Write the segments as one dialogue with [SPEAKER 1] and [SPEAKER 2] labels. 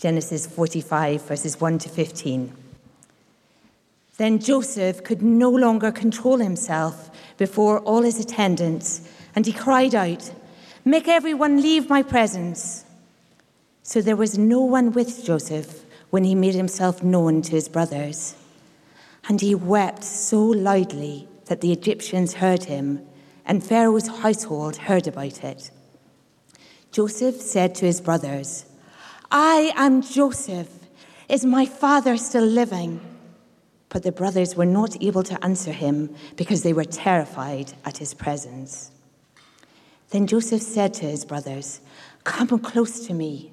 [SPEAKER 1] Genesis 45, verses 1 to 15. Then Joseph could no longer control himself before all his attendants, and he cried out, Make everyone leave my presence. So there was no one with Joseph when he made himself known to his brothers. And he wept so loudly that the Egyptians heard him, and Pharaoh's household heard about it. Joseph said to his brothers, I am Joseph. Is my father still living? But the brothers were not able to answer him because they were terrified at his presence. Then Joseph said to his brothers, Come close to me.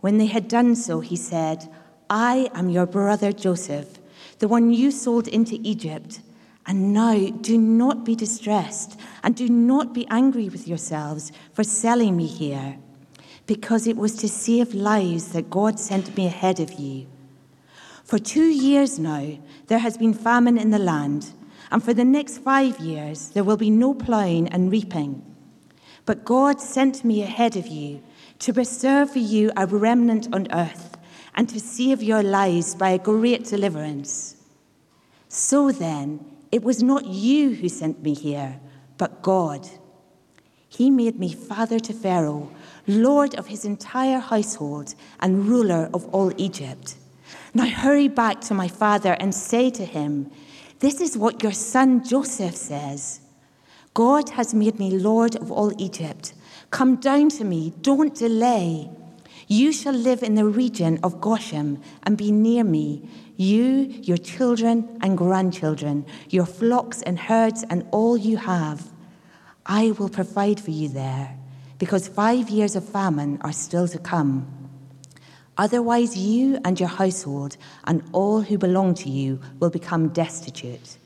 [SPEAKER 1] When they had done so, he said, I am your brother Joseph, the one you sold into Egypt. And now do not be distressed and do not be angry with yourselves for selling me here, because it was to save lives that God sent me ahead of you. For two years now, there has been famine in the land, and for the next five years, there will be no plowing and reaping. But God sent me ahead of you to preserve for you a remnant on earth and to save your lives by a great deliverance. So then, it was not you who sent me here, but God. He made me father to Pharaoh, lord of his entire household, and ruler of all Egypt. Now hurry back to my father and say to him, This is what your son Joseph says. God has made me Lord of all Egypt. Come down to me, don't delay. You shall live in the region of Goshen and be near me, you, your children and grandchildren, your flocks and herds, and all you have. I will provide for you there, because five years of famine are still to come. Otherwise, you and your household and all who belong to you will become destitute.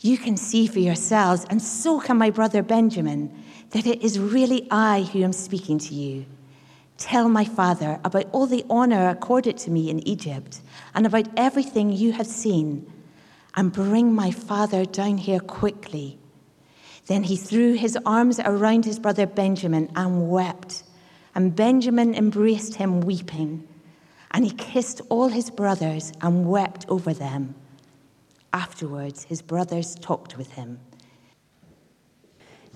[SPEAKER 1] You can see for yourselves, and so can my brother Benjamin, that it is really I who am speaking to you. Tell my father about all the honor accorded to me in Egypt and about everything you have seen, and bring my father down here quickly. Then he threw his arms around his brother Benjamin and wept. And Benjamin embraced him, weeping. And he kissed all his brothers and wept over them. Afterwards, his brothers talked with him.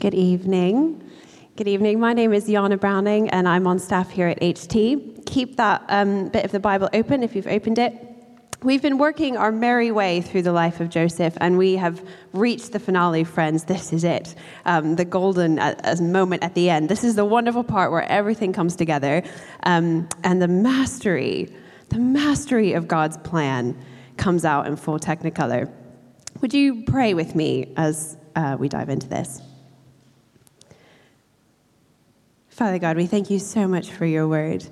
[SPEAKER 2] Good evening. Good evening. My name is Jana Browning, and I'm on staff here at HT. Keep that um, bit of the Bible open if you've opened it. We've been working our merry way through the life of Joseph, and we have reached the finale, friends. This is it. Um, the golden uh, moment at the end. This is the wonderful part where everything comes together. Um, and the mastery, the mastery of God's plan comes out in full technicolor. Would you pray with me as uh, we dive into this? Father God, we thank you so much for your word.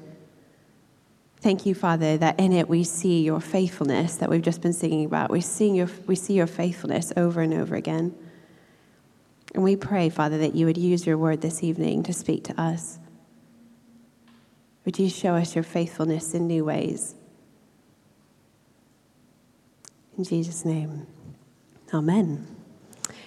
[SPEAKER 2] Thank you, Father, that in it we see your faithfulness that we've just been singing about. We see your, we see your faithfulness over and over again. And we pray, Father, that you would use your word this evening to speak to us. Would you show us your faithfulness in new ways? In Jesus' name, amen.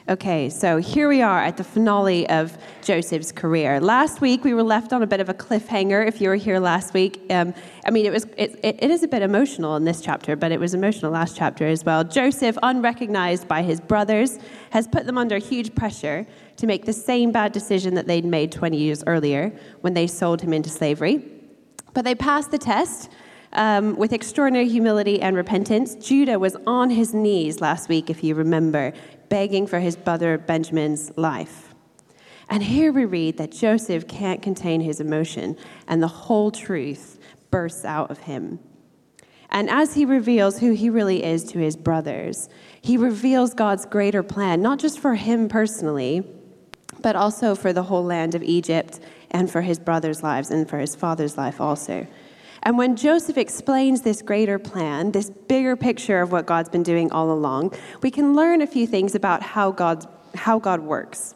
[SPEAKER 2] Okay, so here we are at the finale of Joseph's career. Last week we were left on a bit of a cliffhanger. If you were here last week, um, I mean, it was it, it is a bit emotional in this chapter, but it was emotional last chapter as well. Joseph, unrecognized by his brothers, has put them under huge pressure to make the same bad decision that they'd made 20 years earlier when they sold him into slavery. But they passed the test um, with extraordinary humility and repentance. Judah was on his knees last week, if you remember, begging for his brother Benjamin's life. And here we read that Joseph can't contain his emotion, and the whole truth bursts out of him. And as he reveals who he really is to his brothers, he reveals God's greater plan, not just for him personally, but also for the whole land of Egypt and for his brothers' lives and for his father's life also. And when Joseph explains this greater plan, this bigger picture of what God's been doing all along, we can learn a few things about how God, how God works.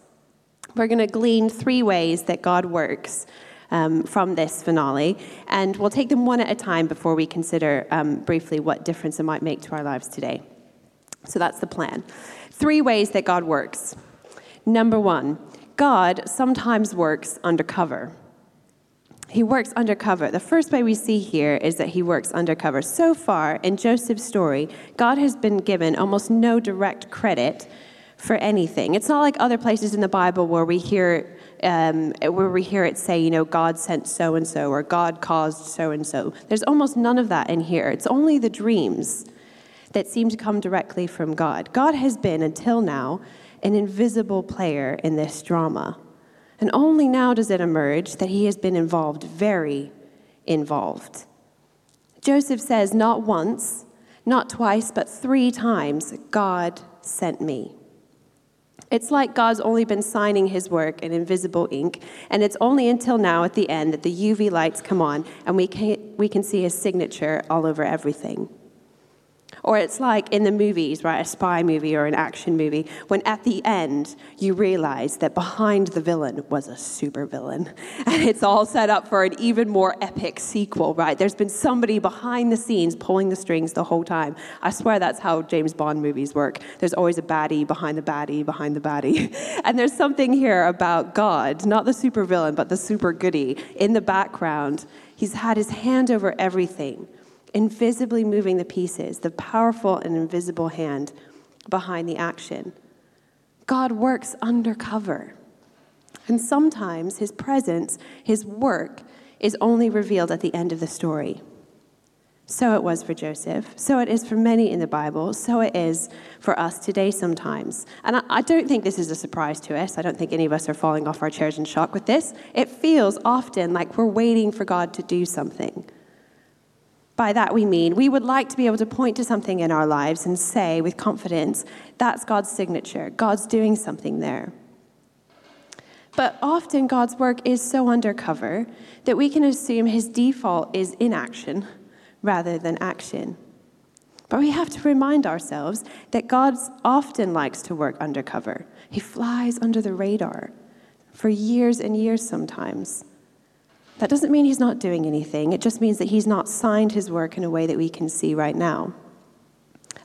[SPEAKER 2] We're going to glean three ways that God works um, from this finale, and we'll take them one at a time before we consider um, briefly what difference it might make to our lives today. So that's the plan. Three ways that God works. Number one, God sometimes works undercover. He works undercover. The first way we see here is that he works undercover. So far in Joseph's story, God has been given almost no direct credit for anything. It's not like other places in the Bible where we hear um, where we hear it say, you know, God sent so and so or God caused so and so. There's almost none of that in here. It's only the dreams that seem to come directly from God. God has been, until now, an invisible player in this drama. And only now does it emerge that he has been involved, very involved. Joseph says, not once, not twice, but three times, God sent me. It's like God's only been signing his work in invisible ink, and it's only until now at the end that the UV lights come on and we can, we can see his signature all over everything. Or it's like in the movies, right, a spy movie or an action movie, when at the end you realize that behind the villain was a super villain. And it's all set up for an even more epic sequel, right? There's been somebody behind the scenes pulling the strings the whole time. I swear that's how James Bond movies work. There's always a baddie behind the baddie behind the baddie. And there's something here about God, not the super villain, but the super goody in the background. He's had his hand over everything invisibly moving the pieces, the powerful and invisible hand behind the action. God works undercover. And sometimes his presence, his work, is only revealed at the end of the story. So it was for Joseph. So it is for many in the Bible. So it is for us today sometimes. And I, I, don't think this is a surprise to us. I don't think any of us are falling off our chairs in shock with this. It feels often like we're waiting for God to do something. By that we mean we would like to be able to point to something in our lives and say with confidence, that's God's signature. God's doing something there. But often God's work is so undercover that we can assume his default is inaction rather than action. But we have to remind ourselves that God often likes to work undercover. He flies under the radar for years and years sometimes. That doesn't mean he's not doing anything, it just means that he's not signed his work in a way that we can see right now.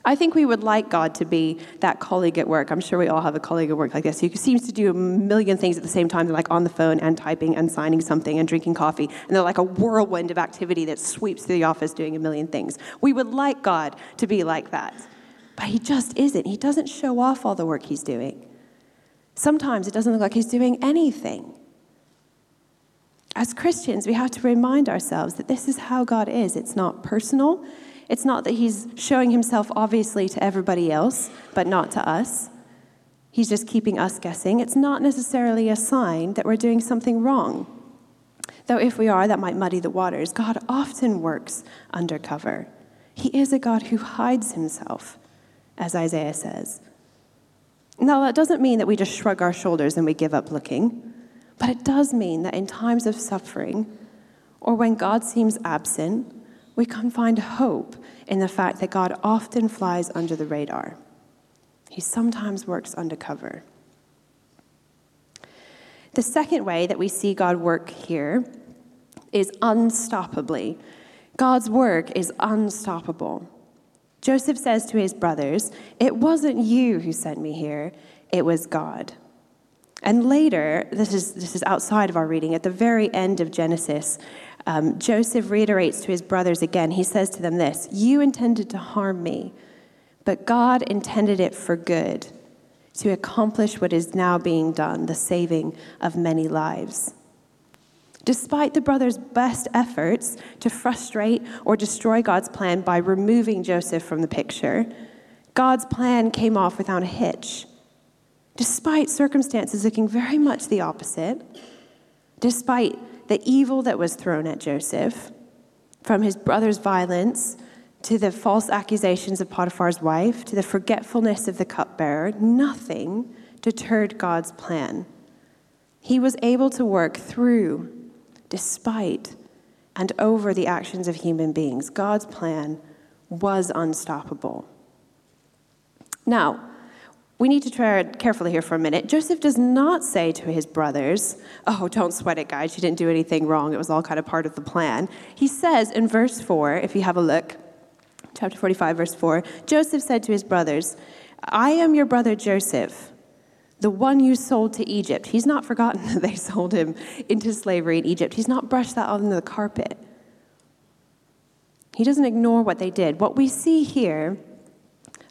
[SPEAKER 2] I think we would like God to be that colleague at work. I'm sure we all have a colleague at work like this who seems to do a million things at the same time. They're like on the phone and typing and signing something and drinking coffee. And they're like a whirlwind of activity that sweeps through the office doing a million things. We would like God to be like that. But he just isn't. He doesn't show off all the work he's doing. Sometimes it doesn't look like he's doing anything as Christians, we have to remind ourselves that this is how God is. It's not personal. It's not that He's showing Himself obviously to everybody else, but not to us. He's just keeping us guessing. It's not necessarily a sign that we're doing something wrong. Though if we are, that might muddy the waters. God often works undercover. He is a God who hides Himself, as Isaiah says. Now, that doesn't mean that we just shrug our shoulders and we give up looking. But it does mean that in times of suffering, or when God seems absent, we can find hope in the fact that God often flies under the radar. He sometimes works undercover. The second way that we see God work here is unstoppably. God's work is unstoppable. Joseph says to his brothers, It wasn't you who sent me here, it was God. And later, this is, this is outside of our reading, at the very end of Genesis, um, Joseph reiterates to his brothers again. He says to them this You intended to harm me, but God intended it for good, to accomplish what is now being done, the saving of many lives. Despite the brothers' best efforts to frustrate or destroy God's plan by removing Joseph from the picture, God's plan came off without a hitch despite circumstances looking very much the opposite, despite the evil that was thrown at Joseph, from his brother's violence to the false accusations of Potiphar's wife to the forgetfulness of the cupbearer, nothing deterred God's plan. He was able to work through, despite, and over the actions of human beings. God's plan was unstoppable. Now, we need to tread carefully here for a minute. Joseph does not say to his brothers, Oh, don't sweat it, guys. You didn't do anything wrong. It was all kind of part of the plan. He says in verse 4, if you have a look, chapter 45, verse 4, Joseph said to his brothers, I am your brother Joseph, the one you sold to Egypt. He's not forgotten that they sold him into slavery in Egypt. He's not brushed that under the carpet. He doesn't ignore what they did. What we see here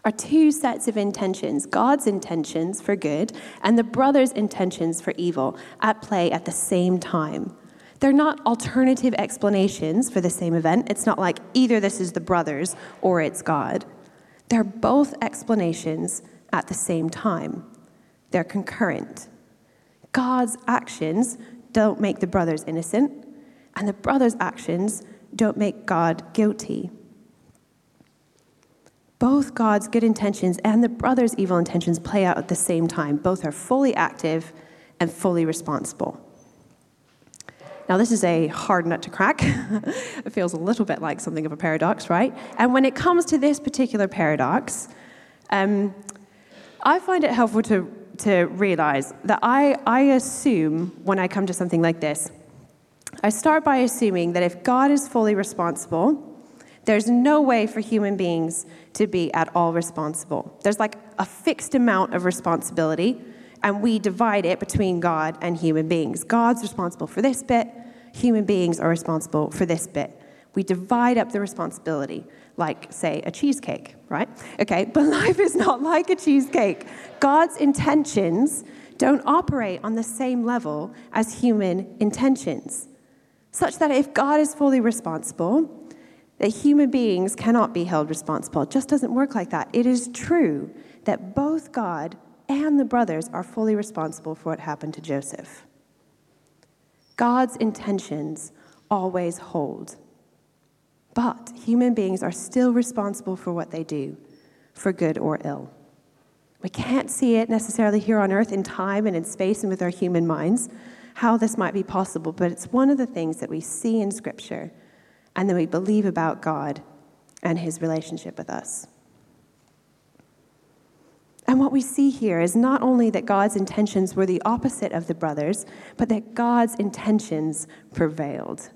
[SPEAKER 2] are two sets of intentions God's intentions for good and the brother's intentions for evil at play at the same time. They're not alternative explanations for the same event. It's not like either this is the brothers or it's God. They're both explanations at the same time, they're concurrent. God's actions don't make the brothers innocent, and the brothers' actions don't make God guilty. Both God's good intentions and the brothers' evil intentions play out at the same time. Both are fully active and fully responsible. Now, this is a hard nut to crack. it feels a little bit like something of a paradox, right? And when it comes to this particular paradox, um, I find it helpful to, to realize that I, I assume when I come to something like this, I start by assuming that if God is fully responsible, there's no way for human beings to be at all responsible. There's like a fixed amount of responsibility and we divide it between God and human beings. God's responsible for this bit, human beings are responsible for this bit. We divide up the responsibility, like, say, a cheesecake, right? Okay, but life is not like a cheesecake. God's intentions don't operate on the same level as human intentions, such that if God is fully responsible, that human beings cannot be held responsible. It just doesn't work like that. It is true that both God and the brothers are fully responsible for what happened to Joseph. God's intentions always hold. But human beings are still responsible for what they do, for good or ill. We can't see it necessarily here on earth in time and in space and with our human minds, how this might be possible, but it's one of the things that we see in Scripture and that we believe about God and his relationship with us. And what we see here is not only that God's intentions were the opposite of the brothers, but that God's intentions prevailed.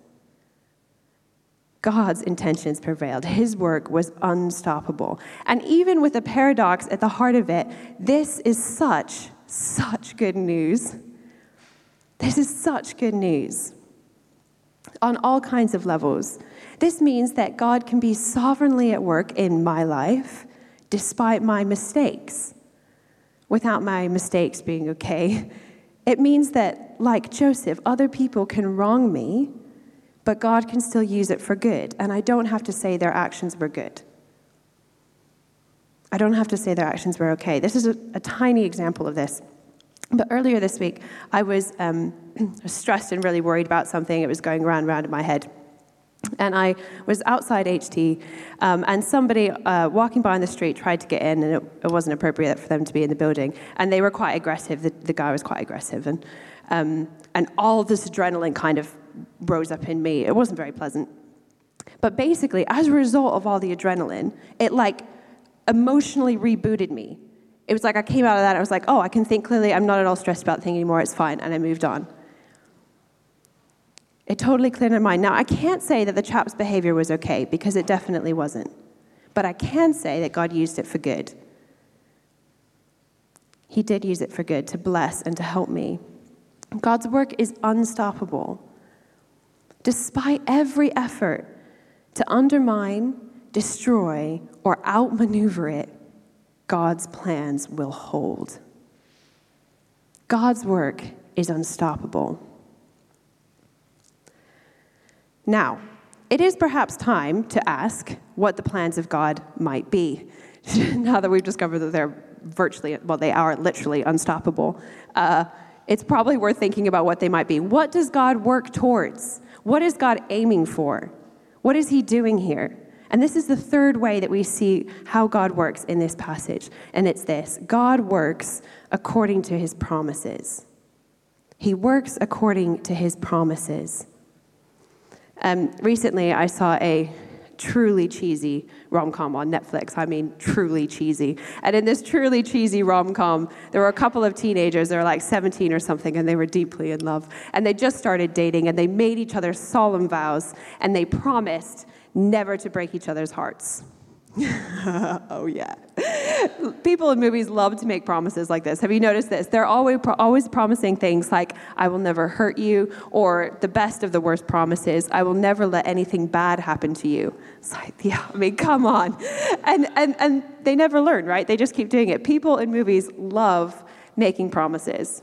[SPEAKER 2] God's intentions prevailed. His work was unstoppable. And even with a paradox at the heart of it, this is such, such good news. This is such good news on all kinds of levels. This means that God can be sovereignly at work in my life despite my mistakes without my mistakes being okay. It means that, like Joseph, other people can wrong me, but God can still use it for good. And I don't have to say their actions were good. I don't have to say their actions were okay. This is a, a tiny example of this. But earlier this week, I was um, stressed and really worried about something. It was going round and round in my head. And I was outside HT, um, and somebody uh, walking by on the street tried to get in, and it, it, wasn't appropriate for them to be in the building. And they were quite aggressive. The, the guy was quite aggressive, and um, and all this adrenaline kind of rose up in me. It wasn't very pleasant. But basically, as a result of all the adrenaline, it like emotionally rebooted me. It was like I came out of that. I was like, oh, I can think clearly. I'm not at all stressed about the thing anymore. It's fine, and I moved on. It totally cleared my mind. Now, I can't say that the chap's behavior was okay because it definitely wasn't. But I can say that God used it for good. He did use it for good, to bless and to help me. God's work is unstoppable. Despite every effort to undermine, destroy, or outmaneuver it, God's plans will hold. God's work is unstoppable. Now, it is perhaps time to ask what the plans of God might be. now that we've discovered that they're virtually, well, they are literally unstoppable, uh, it's probably worth thinking about what they might be. What does God work towards? What is God aiming for? What is He doing here? And this is the third way that we see how God works in this passage. And it's this God works according to His promises. He works according to His promises. Um, recently, I saw a truly cheesy rom com on Netflix. I mean, truly cheesy. And in this truly cheesy rom com, there were a couple of teenagers, they were like 17 or something, and they were deeply in love. And they just started dating, and they made each other solemn vows, and they promised never to break each other's hearts. oh, yeah. People in movies love to make promises like this. Have you noticed this? They're always, always promising things like, I will never hurt you, or the best of the worst promises, I will never let anything bad happen to you. It's like, yeah, I mean, come on. And, and, and they never learn, right? They just keep doing it. People in movies love making promises.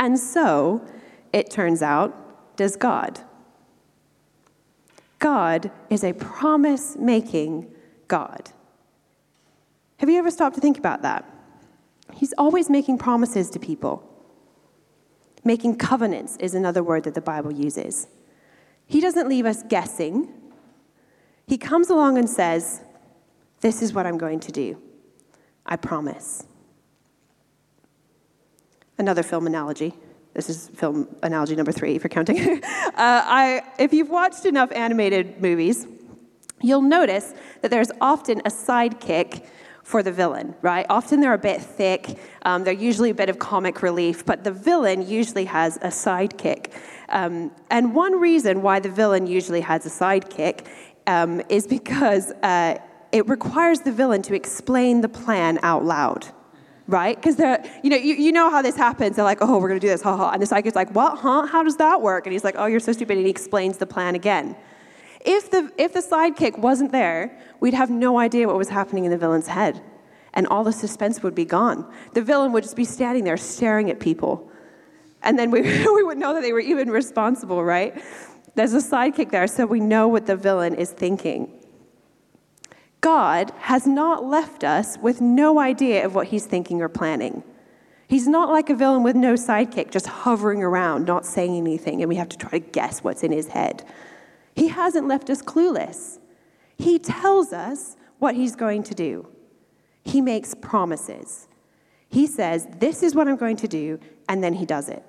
[SPEAKER 2] And so, it turns out, does God. God is a promise making God. Have you ever stopped to think about that? He's always making promises to people. Making covenants is another word that the Bible uses. He doesn't leave us guessing. He comes along and says, This is what I'm going to do. I promise. Another film analogy. This is film analogy number three, you're counting. uh, I, if you've watched enough animated movies, you'll notice that there's often a sidekick for the villain, right? Often they're a bit thick, um, they're usually a bit of comic relief, but the villain usually has a sidekick. Um, and one reason why the villain usually has a sidekick um, is because uh, it requires the villain to explain the plan out loud right? Because they're, you know, you, you know how this happens. They're like, oh, we're going to do this, ha ha. And the psychic's like, what, huh? How does that work? And he's like, oh, you're so stupid. And he explains the plan again. If the, if the sidekick wasn't there, we'd have no idea what was happening in the villain's head. And all the suspense would be gone. The villain would just be standing there staring at people. And then we, we would know that they were even responsible, right? There's a sidekick there, so we know what the villain is thinking. God has not left us with no idea of what he's thinking or planning. He's not like a villain with no sidekick, just hovering around, not saying anything, and we have to try to guess what's in his head. He hasn't left us clueless. He tells us what he's going to do. He makes promises. He says, This is what I'm going to do, and then he does it.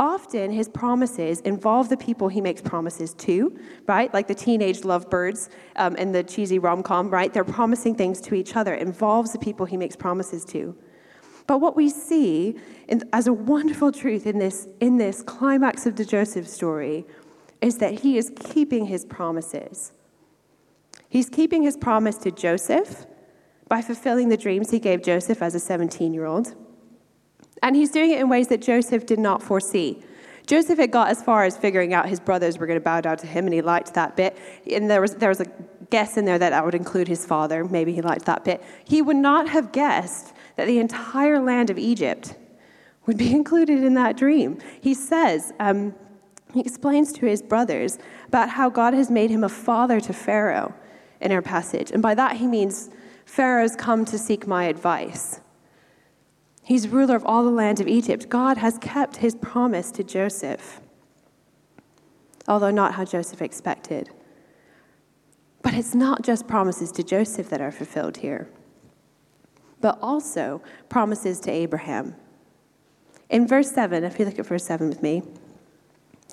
[SPEAKER 2] Often his promises involve the people he makes promises to, right? Like the teenage lovebirds um, in the cheesy rom com, right? They're promising things to each other. It involves the people he makes promises to. But what we see in, as a wonderful truth in this, in this climax of the Joseph story is that he is keeping his promises. He's keeping his promise to Joseph by fulfilling the dreams he gave Joseph as a 17 year old. And he's doing it in ways that Joseph did not foresee. Joseph had got as far as figuring out his brothers were going to bow down to him, and he liked that bit. And there was, there was a guess in there that that would include his father. Maybe he liked that bit. He would not have guessed that the entire land of Egypt would be included in that dream. He says, um, he explains to his brothers about how God has made him a father to Pharaoh in our passage. And by that he means, Pharaoh's come to seek my advice. He's ruler of all the land of Egypt. God has kept his promise to Joseph, although not how Joseph expected. But it's not just promises to Joseph that are fulfilled here, but also promises to Abraham. In verse 7, if you look at verse 7 with me,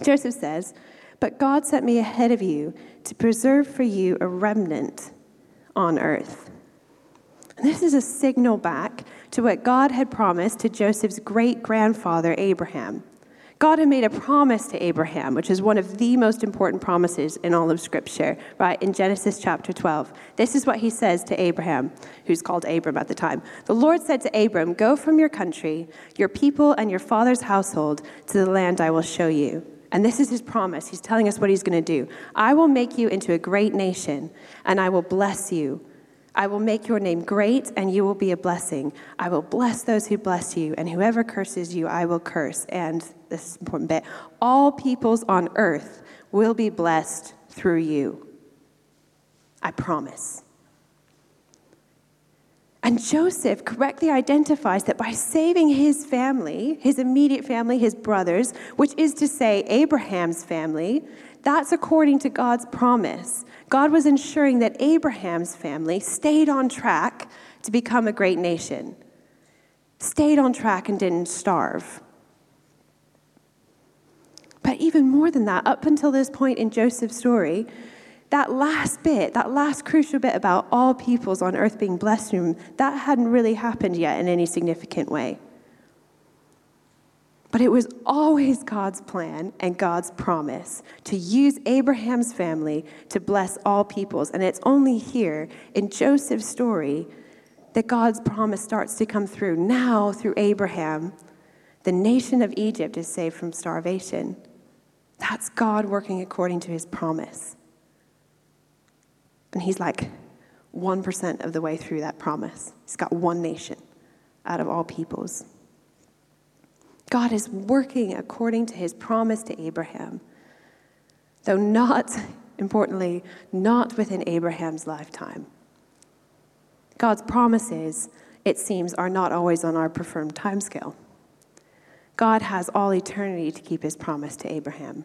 [SPEAKER 2] Joseph says, But God sent me ahead of you to preserve for you a remnant on earth. This is a signal back to what God had promised to Joseph's great grandfather, Abraham. God had made a promise to Abraham, which is one of the most important promises in all of Scripture, right? In Genesis chapter 12. This is what he says to Abraham, who's called Abram at the time. The Lord said to Abram, Go from your country, your people, and your father's household to the land I will show you. And this is his promise. He's telling us what he's going to do. I will make you into a great nation, and I will bless you. I will make your name great, and you will be a blessing. I will bless those who bless you, and whoever curses you, I will curse. And this is important bit all peoples on earth will be blessed through you. I promise. And Joseph correctly identifies that by saving his family, his immediate family, his brothers, which is to say Abraham's family, that's according to God's promise. God was ensuring that Abraham's family stayed on track to become a great nation, stayed on track and didn't starve. But even more than that, up until this point in Joseph's story, that last bit, that last crucial bit about all peoples on earth being blessed that hadn't really happened yet in any significant way. But it was always God's plan and God's promise to use Abraham's family to bless all peoples. And it's only here in Joseph's story that God's promise starts to come through. Now, through Abraham, the nation of Egypt is saved from starvation. That's God working according to his promise. And he's like 1% of the way through that promise. He's got one nation out of all peoples. God is working according to his promise to Abraham, though not, importantly, not within Abraham's lifetime. God's promises, it seems, are not always on our preferred timescale. God has all eternity to keep his promise to Abraham.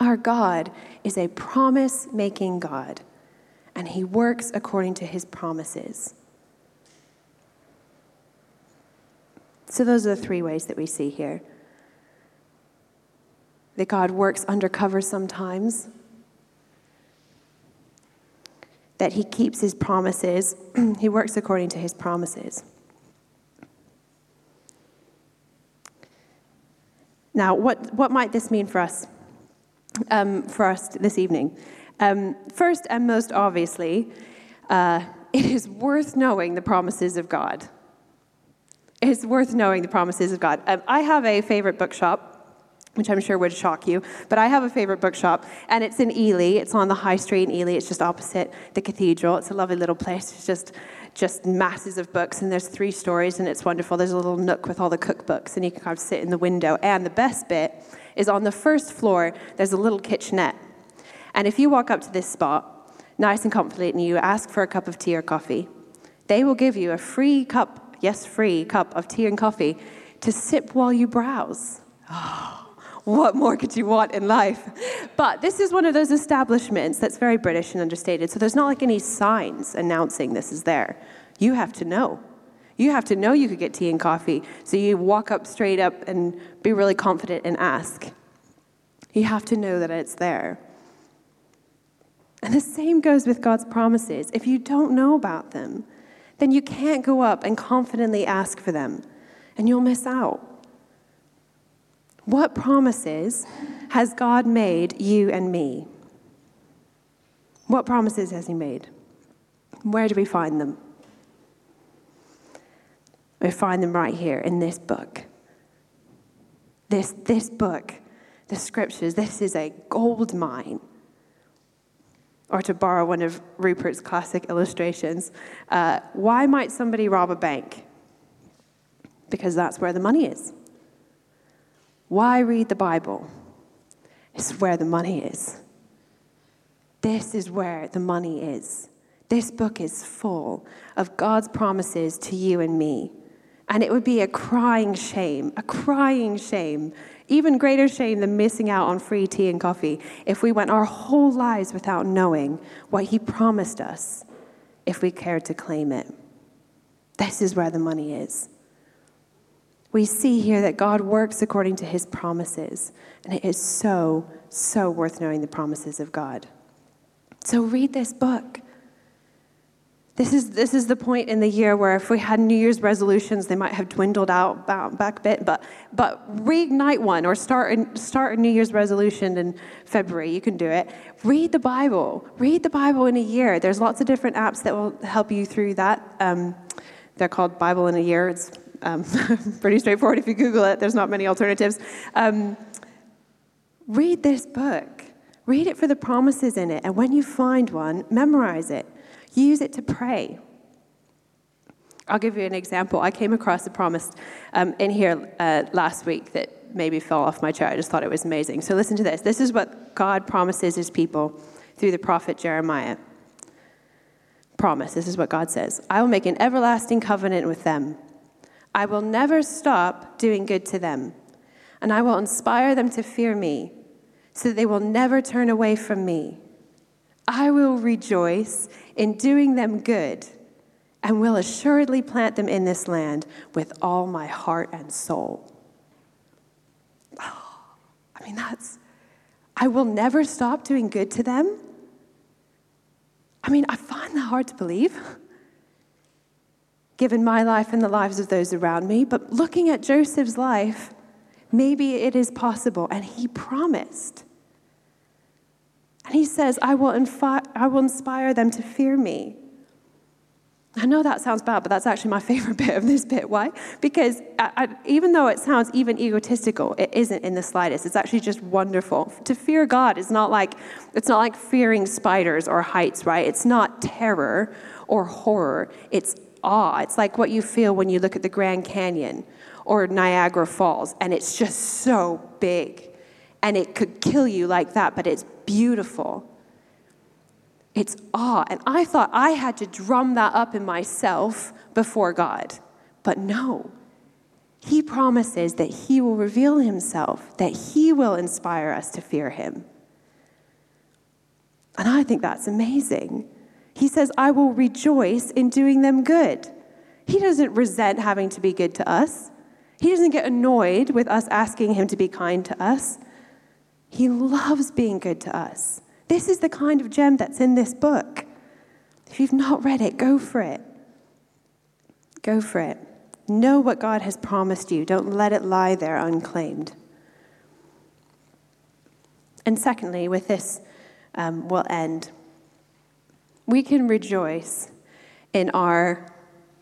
[SPEAKER 2] Our God is a promise making God, and he works according to his promises. So, those are the three ways that we see here. That God works undercover sometimes, that he keeps his promises, he works according to his promises. Now, what, what might this mean for us, um, for us this evening? Um, first and most obviously, uh, it is worth knowing the promises of God it's worth knowing the promises of God. Um, I have a favorite bookshop which I'm sure would shock you. But I have a favorite bookshop, and it's in Ely. It's on the high street in Ely. It's just opposite the cathedral. It's a lovely little place. It's just just masses of books, and there's three stories, and it's wonderful. There's a little nook with all the cookbooks, and you can kind of sit in the window. And the best bit is on the first floor. There's a little kitchenette, and if you walk up to this spot, nice and comfortably, and you ask for a cup of tea or coffee, they will give you a free cup yes, free cup of tea and coffee to sip while you browse. Oh, what more could you want in life? But this is one of those establishments that's very British and understated. So there's not like any signs announcing this is there. You have to know. You have to know you could get tea and coffee. So you walk up straight up and be really confident and ask. You have to know that it's there. And the same goes with God's promises. If you don't know about them, then you can't go up and confidently ask for them, and you'll miss out. What promises has God made you and me? What promises has He made? Where do we find them? We find them right here in this book. This, this book, the scriptures, this is a gold mine or to borrow one of Rupert's classic illustrations, uh, why might somebody rob a bank? Because that's where the money is. Why read the Bible? It's where the money is. This is where the money is. This book is full of God's promises to you and me. And it would be a crying shame, a crying shame even greater shame than missing out on free tea and coffee if we went our whole lives without knowing what He promised us if we cared to claim it. This is where the money is. We see here that God works according to His promises, and it is so, so worth knowing the promises of God. So read this book. This is, this is the point in the year where if we had New Year's resolutions, they might have dwindled out back a bit, but, but reignite one or start, start a New Year's resolution in February. You can do it. Read the Bible. Read the Bible in a year. There's lots of different apps that will help you through that. Um, they're called Bible in a Year. It's um, pretty straightforward if you Google it. There's not many alternatives. Um, read this book. Read it for the promises in it. And when you find one, memorize it. Use it to pray. I'll give you an example. I came across a promise um, in here uh, last week that maybe fell off my chair. I just thought it was amazing. So listen to this. This is what God promises his people through the prophet Jeremiah. Promise. This is what God says I will make an everlasting covenant with them. I will never stop doing good to them, and I will inspire them to fear me, so that they will never turn away from me. I will rejoice in doing them good and will assuredly plant them in this land with all my heart and soul. Oh, I mean, that's, I will never stop doing good to them. I mean, I find that hard to believe. given my life and the lives of those around me. But looking at Joseph's life, maybe it is possible. And he promised. And he says, I will, infi- I will inspire them to fear me. I know that sounds bad, but that's actually my favorite bit of this bit. Why? Because I, I, even though it sounds even egotistical, it isn't in the slightest. It's actually just wonderful. To fear God is not like it's not like fearing spiders or heights, right? It's not terror or horror. It's awe. It's like what you feel when you look at the Grand Canyon or Niagara Falls, and it's just so big, and it could kill you like that, but it's beautiful. It's awe. And I thought I had to drum that up in myself before God. But no. He promises that He will reveal Himself, that He will inspire us to fear Him. And I think that's amazing. He says, I will rejoice in doing them good. He doesn't resent having to be good to us. He doesn't get annoyed with us asking Him to be kind to us. He loves being good to us. This is the kind of gem that's in this book. If you've not read it, go for it. Go for it. Know what God has promised you. Don't let it lie there unclaimed. And secondly, with this, um, we'll end. We can rejoice in our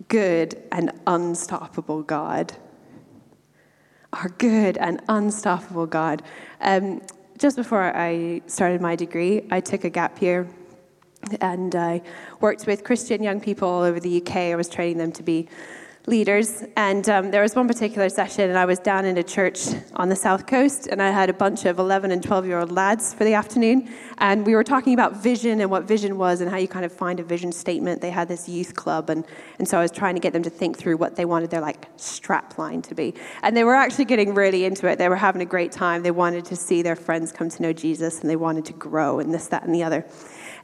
[SPEAKER 2] good and unstoppable God. Our good and unstoppable God. Um, just before I started my degree, I took a gap year and I worked with Christian young people all over the UK. I was training them to be leaders. And um, there was one particular session, and I was down in a church on the south coast, and I had a bunch of 11 and 12 year old lads for the afternoon. And we were talking about vision and what vision was and how you kind of find a vision statement. They had this youth club, and, and so I was trying to get them to think through what they wanted their like strap line to be. And they were actually getting really into it. They were having a great time. They wanted to see their friends come to know Jesus, and they wanted to grow, and this, that, and the other.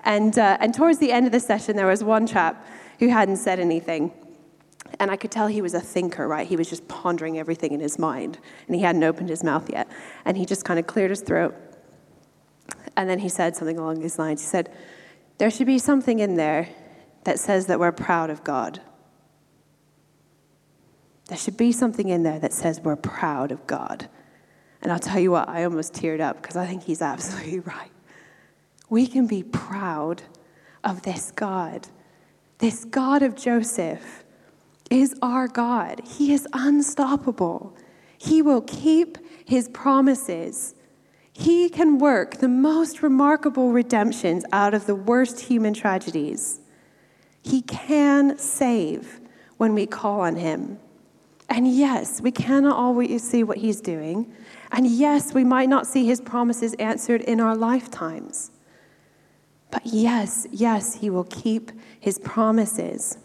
[SPEAKER 2] And, uh, and towards the end of the session, there was one chap who hadn't said anything. And I could tell he was a thinker, right? He was just pondering everything in his mind. And he hadn't opened his mouth yet. And he just kind of cleared his throat. And then he said something along these lines. He said, There should be something in there that says that we're proud of God. There should be something in there that says we're proud of God. And I'll tell you what, I almost teared up because I think he's absolutely right. We can be proud of this God, this God of Joseph is our God. He is unstoppable. He will keep his promises. He can work the most remarkable redemptions out of the worst human tragedies. He can save when we call on him. And yes, we cannot always see what he's doing. And yes, we might not see his promises answered in our lifetimes. But yes, yes, he will keep his promises.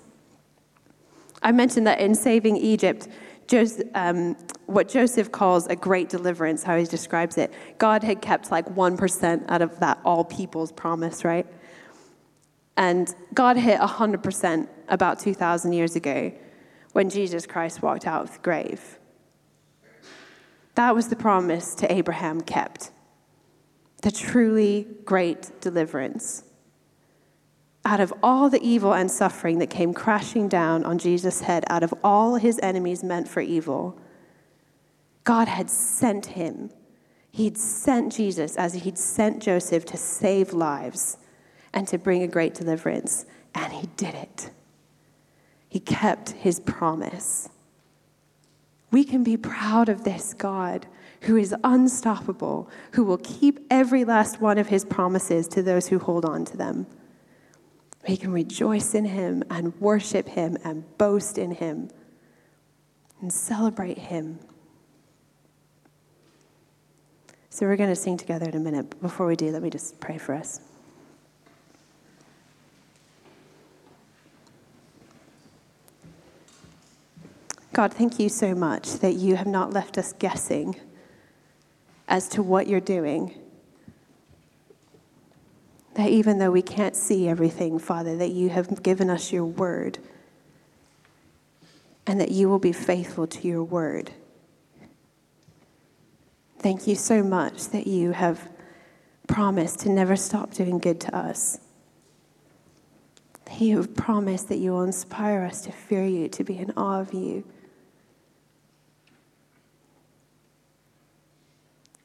[SPEAKER 2] I mentioned that in saving Egypt, Joseph, um, what Joseph calls a great deliverance, how he describes it, God had kept like 1% out of that all people's promise, right? And God hit 100% about 2,000 years ago when Jesus Christ walked out of the grave. That was the promise to Abraham kept the truly great deliverance out of all the evil and suffering that came crashing down on Jesus' head, out of all his enemies meant for evil, God had sent him. He'd sent Jesus as he'd sent Joseph to save lives and to bring a great deliverance. And he did it. He kept his promise. We can be proud of this God who is unstoppable, who will keep every last one of his promises to those who hold on to them. We can rejoice in him and worship him and boast in him and celebrate him. So we're going to sing together in a minute. But before we do, let me just pray for us. God, thank you so much that you have not left us guessing as to what you're doing that even though we can't see everything, Father, that you have given us your word and that you will be faithful to your word. Thank you so much that you have promised to never stop doing good to us. that you have promised that you will inspire us to fear you, to be in awe of you.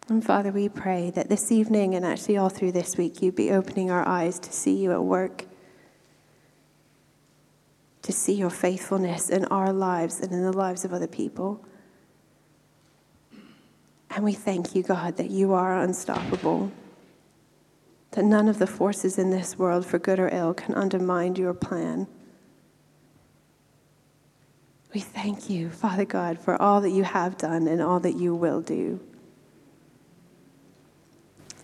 [SPEAKER 2] And Father, we pray that this evening and actually all through this week, you'd be opening our eyes to see you at work, to see your faithfulness in our lives and in the lives of other people. And we thank you, God, that you are unstoppable, that none of the forces in this world, for good or ill, can undermine your plan. We thank you, Father God, for all that you have done and all that you will do.